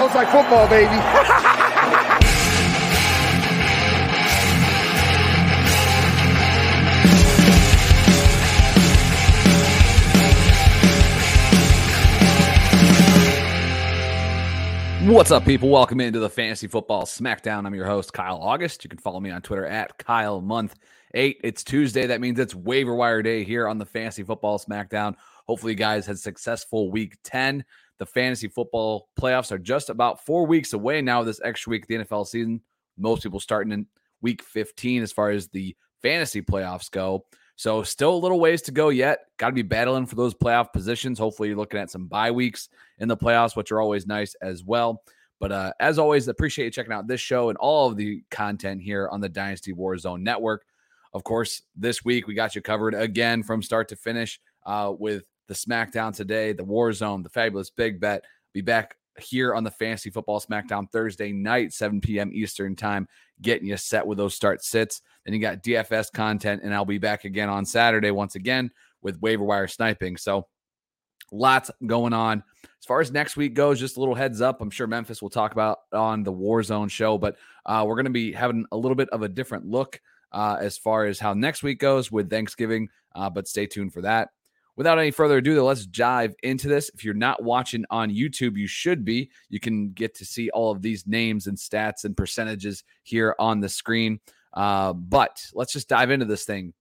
Sounds like football, baby. What's up, people? Welcome into the Fantasy Football Smackdown. I'm your host, Kyle August. You can follow me on Twitter at Kyle Month Eight. It's Tuesday. That means it's waiver wire day here on the Fantasy Football Smackdown. Hopefully, you guys had successful week 10. The fantasy football playoffs are just about four weeks away now. This extra week the NFL season. Most people starting in week 15 as far as the fantasy playoffs go. So, still a little ways to go yet. Got to be battling for those playoff positions. Hopefully, you're looking at some bye weeks in the playoffs, which are always nice as well. But uh, as always, appreciate you checking out this show and all of the content here on the Dynasty Warzone Network. Of course, this week we got you covered again from start to finish uh, with the SmackDown today, the Warzone, the fabulous Big Bet. Be back here on the Fantasy Football SmackDown Thursday night, 7 p.m. Eastern Time, getting you set with those start sits. Then you got DFS content, and I'll be back again on Saturday once again with waiver wire sniping. So lots going on. As far as next week goes, just a little heads up. I'm sure Memphis will talk about on the Warzone show, but uh, we're going to be having a little bit of a different look uh, as far as how next week goes with Thanksgiving. Uh, but stay tuned for that. Without any further ado, though, let's dive into this. If you're not watching on YouTube, you should be. You can get to see all of these names and stats and percentages here on the screen. Uh, but let's just dive into this thing.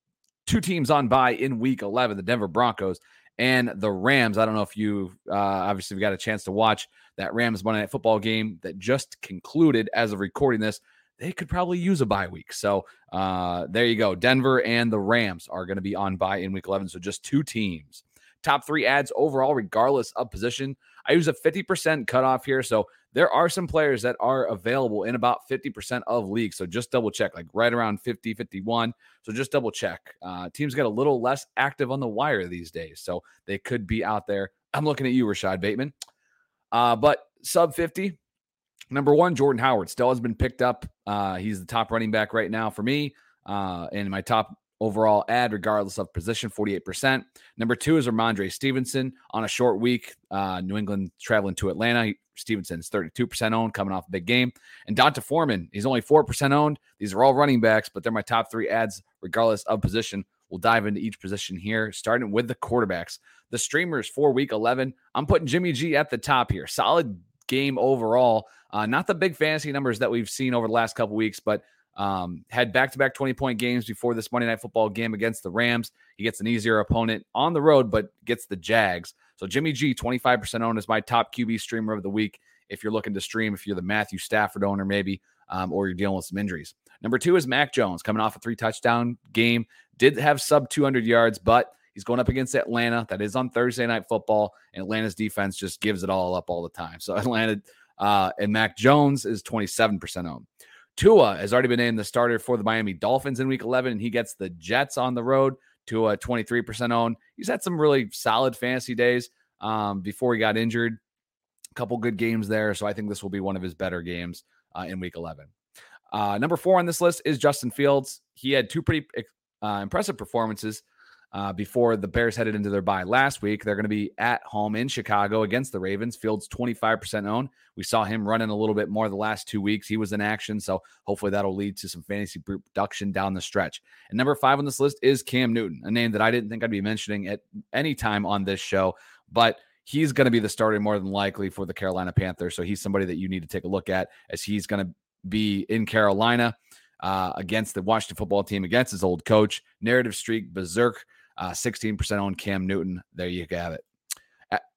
Two teams on bye in week 11 the Denver Broncos and the Rams. I don't know if you uh, obviously got a chance to watch that Rams Monday Night Football game that just concluded as of recording this. They could probably use a bye week. So uh, there you go. Denver and the Rams are going to be on bye in week 11. So just two teams. Top three ads overall, regardless of position. I use a 50% cutoff here. So there are some players that are available in about 50% of leagues. So just double check, like right around 50, 51. So just double check. Uh, teams get a little less active on the wire these days. So they could be out there. I'm looking at you, Rashad Bateman. Uh, but sub 50, number one, Jordan Howard still has been picked up. Uh, he's the top running back right now for me. Uh, and my top overall ad, regardless of position, 48%. Number two is Rhamondre Stevenson on a short week. Uh, New England traveling to Atlanta. Stevenson's 32% owned, coming off a big game. And D'Onta Foreman, he's only 4% owned. These are all running backs, but they're my top three ads, regardless of position. We'll dive into each position here, starting with the quarterbacks. The streamers for week 11. I'm putting Jimmy G at the top here. Solid game overall. Uh, not the big fantasy numbers that we've seen over the last couple weeks, but um, had back to back 20 point games before this Monday Night Football game against the Rams. He gets an easier opponent on the road, but gets the Jags. So Jimmy G, 25% owned, is my top QB streamer of the week. If you're looking to stream, if you're the Matthew Stafford owner, maybe, um, or you're dealing with some injuries. Number two is Mac Jones coming off a three touchdown game. Did have sub 200 yards, but he's going up against Atlanta. That is on Thursday night football. And Atlanta's defense just gives it all up all the time. So Atlanta uh, and Mac Jones is 27% owned. Tua has already been named the starter for the Miami Dolphins in week 11, and he gets the Jets on the road. Tua 23% owned. He's had some really solid fantasy days um, before he got injured. A couple good games there. So I think this will be one of his better games uh, in week 11. Uh, number four on this list is Justin Fields. He had two pretty uh, impressive performances uh, before the Bears headed into their bye last week. They're going to be at home in Chicago against the Ravens. Fields 25% owned. We saw him running a little bit more the last two weeks. He was in action. So hopefully that'll lead to some fantasy production down the stretch. And number five on this list is Cam Newton, a name that I didn't think I'd be mentioning at any time on this show, but he's going to be the starter more than likely for the Carolina Panthers. So he's somebody that you need to take a look at as he's going to be in Carolina. Uh, against the Washington football team, against his old coach. Narrative streak, berserk. Uh, 16% on Cam Newton. There you have it.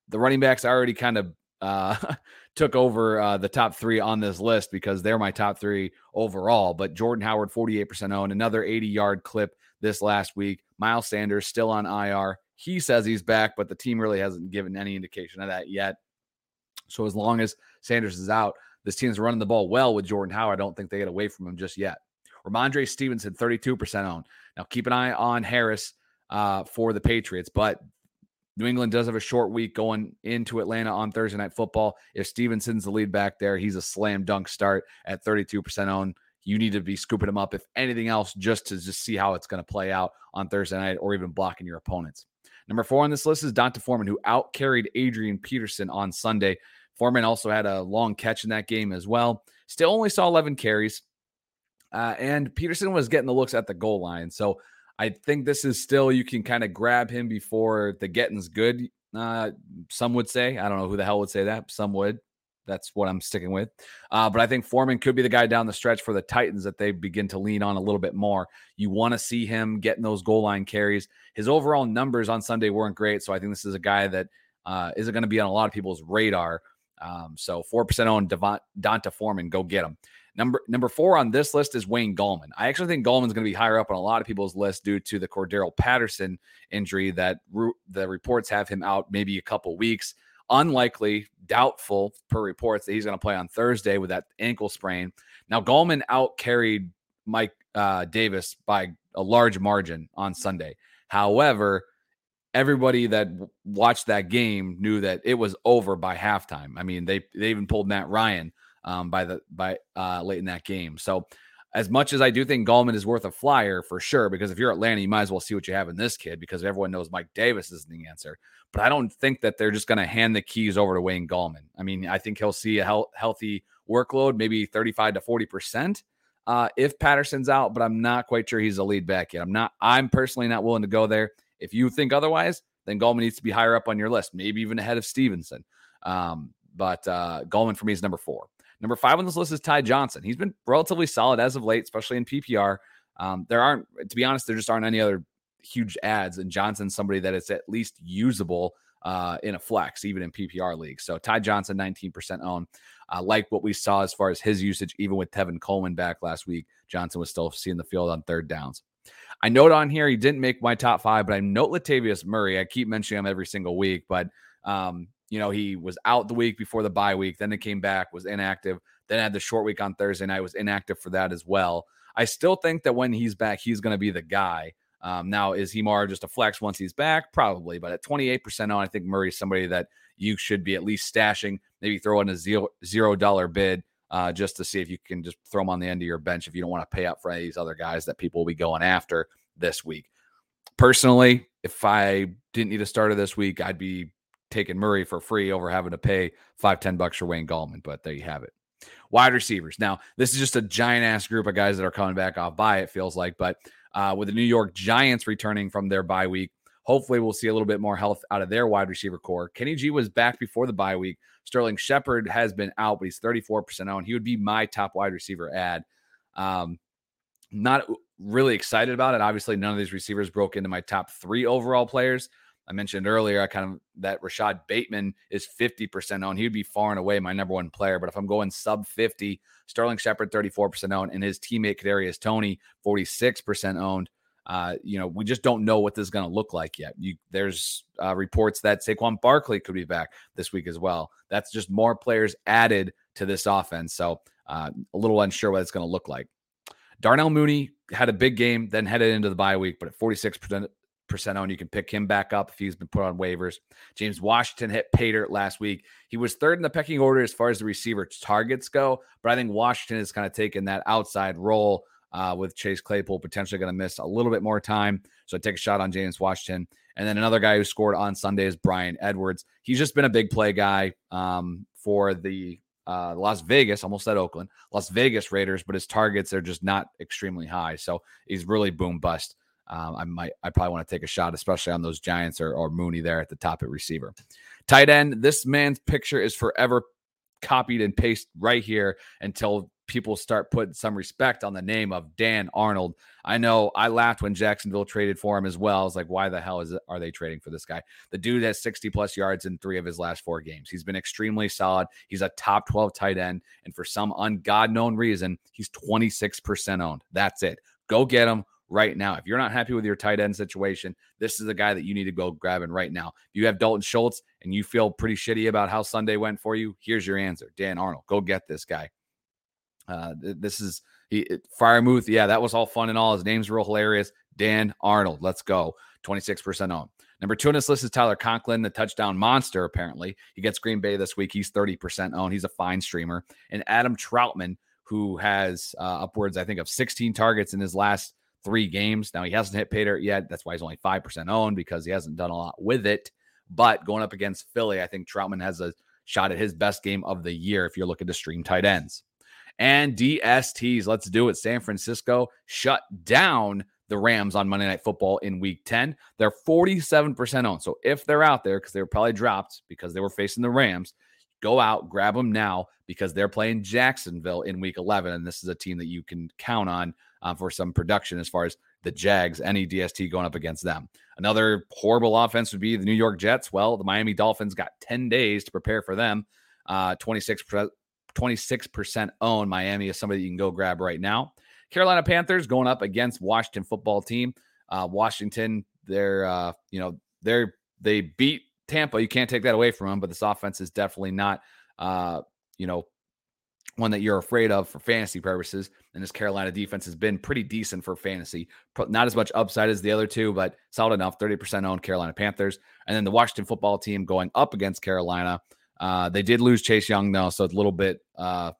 The running backs already kind of uh, took over uh, the top three on this list because they're my top three overall. But Jordan Howard, 48% owned, another 80 yard clip this last week. Miles Sanders still on IR. He says he's back, but the team really hasn't given any indication of that yet. So as long as Sanders is out, this team's running the ball well with Jordan Howard. I don't think they get away from him just yet. Rhamondre Stevenson, 32% owned. Now keep an eye on Harris uh, for the Patriots. But New England does have a short week going into Atlanta on Thursday Night Football. If Stevenson's the lead back there, he's a slam dunk start at 32% owned. You need to be scooping him up, if anything else, just to just see how it's going to play out on Thursday night or even blocking your opponents. Number four on this list is D'Onta Foreman, who out carried Adrian Peterson on Sunday. Foreman also had a long catch in that game as well. Still only saw 11 carries. Uh, and Peterson was getting the looks at the goal line. So I think this is still, you can kind of grab him before the getting's good. Uh, some would say, I don't know who the hell would say that. Some would. That's what I'm sticking with. Uh, but I think Foreman could be the guy down the stretch for the Titans that they begin to lean on a little bit more. You want to see him getting those goal line carries. His overall numbers on Sunday weren't great. So I think this is a guy that uh, not going to be on a lot of people's radar. Um, so 4% on Devont, Donta Foreman, go get him. Number number four on this list is Wayne Gallman. I actually think Gallman's going to be higher up on a lot of people's list due to the Cordarrelle Patterson injury that re- the reports have him out maybe a couple weeks unlikely, doubtful per reports that he's going to play on Thursday with that ankle sprain. Now, Gallman out carried Mike uh, Davis by a large margin on Sunday. However, everybody that watched that game knew that it was over by halftime. I mean, they they even pulled Matt Ryan um, by the by uh, late in that game. So as much as I do think Gallman is worth a flyer for sure, because if you're Atlanta, you might as well see what you have in this kid because everyone knows Mike Davis isn't the answer. But I don't think that they're just going to hand the keys over to Wayne Gallman. I mean, I think he'll see a he- healthy workload, maybe 35 to 40% uh, if Patterson's out, but I'm not quite sure he's a lead back yet. I'm not, I'm personally not willing to go there. If you think otherwise, then Gallman needs to be higher up on your list, maybe even ahead of Stevenson. Um, but uh, Gallman for me is number four. Number five on this list is Ty Johnson. He's been relatively solid as of late, especially in PPR. Um, there aren't, to be honest, there just aren't any other huge ads, and Johnson's somebody that is at least usable uh, in a flex, even in PPR leagues. So Ty Johnson, 19% owned. Uh, like what we saw as far as his usage, even with Tevin Coleman back last week, Johnson was still seeing the field on third downs. I note on here he didn't make my top five, but I note Latavius Murray. I keep mentioning him every single week, but um, you know, he was out the week before the bye week. Then it came back, was inactive. Then had the short week on Thursday night, was inactive for that as well. I still think that when he's back, he's going to be the guy. Um, now, is he more just a flex once he's back? Probably, but at 28% on, I think Murray's somebody that you should be at least stashing, maybe throw in a zero, zero dollar bid uh, just to see if you can just throw him on the end of your bench if you don't want to pay up for any of these other guys that people will be going after this week. Personally, if I didn't need a starter this week, I'd be taking Murray for free over having to pay five, 10 bucks for Wayne Gallman, but there you have it. Wide receivers. Now, this is just a giant ass group of guys that are coming back off bye, it feels like, but uh, with the New York Giants returning from their bye week, hopefully we'll see a little bit more health out of their wide receiver core. Kenny G was back before the bye week. Sterling Shepard has been out, but he's 34% owned. He would be my top wide receiver ad. Um, not really excited about it. Obviously, none of these receivers broke into my top three overall players. I mentioned earlier, I kind of that Rashad Bateman is 50% owned. He would be far and away my number one player. But if I'm going sub 50, Sterling Shepard 34% owned, and his teammate Kadarius Toney 46% owned. Uh, you know, we just don't know what this is going to look like yet. You, there's uh, reports that Saquon Barkley could be back this week as well. That's just more players added to this offense. So uh, a little unsure what it's going to look like. Darnell Mooney had a big game, then headed into the bye week, but at 46% percent owned. You can pick him back up if he's been put on waivers. James Washington hit Pater last week. He was third in the pecking order as far as the receiver targets go, but I think Washington has kind of taken that outside role uh, with Chase Claypool potentially going to miss a little bit more time. So take a shot on James Washington. And then another guy who scored on Sunday is Bryan Edwards. He's just been a big play guy um, for the uh, Las Vegas, almost at Oakland, Las Vegas Raiders, but his targets are just not extremely high. So he's really boom bust um, I might, I probably want to take a shot, especially on those Giants or, or Mooney there at the top at receiver. Tight end, this man's picture is forever copied and pasted right here until people start putting some respect on the name of Dan Arnold. I know I laughed when Jacksonville traded for him as well. I was like, why the hell is it, are they trading for this guy? The dude has 60 plus yards in three of his last four games. He's been extremely solid. He's a top 12 tight end. And for some ungod known reason, he's 26% owned. That's it. Go get him right now. If you're not happy with your tight end situation, this is a guy that you need to go grabbing right now. If you have Dalton Schultz and you feel pretty shitty about how Sunday went for you, here's your answer. Dan Arnold, go get this guy. Uh, this is he Freiermuth. Yeah, that was all fun and all. His name's real hilarious. Dan Arnold. Let's go. 26% on. Number two on this list is Tyler Conklin, the touchdown monster, apparently. He gets Green Bay this week. He's 30% owned. He's a fine streamer. And Adam Trautman, who has uh, upwards, I think, of 16 targets in his last three games. Now he hasn't hit pay dirt yet. That's why he's only 5% owned because he hasn't done a lot with it. But going up against Philly, I think Trautman has a shot at his best game of the year if you're looking to stream tight ends. And DSTs, let's do it. San Francisco shut down the Rams on Monday Night Football in week 10. They're 47% owned. So if they're out there, because they were probably dropped because they were facing the Rams, go out, grab them now because they're playing Jacksonville in week 11. And this is a team that you can count on uh, for some production as far as the Jags, any DST going up against them. Another horrible offense would be the New York Jets. Well, the Miami Dolphins got 10 days to prepare for them. Uh, 26 26% own Miami is somebody you can go grab right now. Carolina Panthers going up against Washington football team. Uh, Washington, they're uh, you know they're they beat Tampa. You can't take that away from them, but this offense is definitely not uh, you know one that you're afraid of for fantasy purposes. And this Carolina defense has been pretty decent for fantasy. Not as much upside as the other two, but solid enough. 30% owned Carolina Panthers. And then the Washington football team going up against Carolina. Uh, they did lose Chase Young, though. So it's a little bit uh,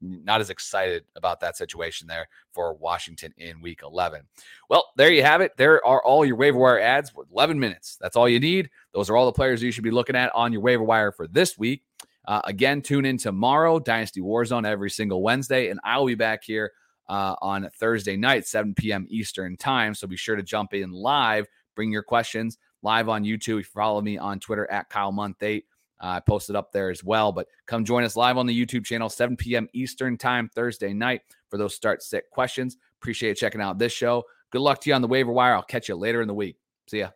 not as excited about that situation there for Washington in week 11. Well, there you have it. There are all your waiver wire ads for 11 minutes. That's all you need. Those are all the players you should be looking at on your waiver wire for this week. Uh, again, tune in tomorrow, Dynasty Warzone, every single Wednesday, and I'll be back here uh, on Thursday night, 7 p.m. Eastern Time. So be sure to jump in live, bring your questions live on YouTube. If you follow me on Twitter at Kyle Month 8, uh, I posted up there as well. But come join us live on the YouTube channel, 7 p.m. Eastern Time, Thursday night, for those start sit questions. Appreciate checking out this show. Good luck to you on the waiver wire. I'll catch you later in the week. See ya.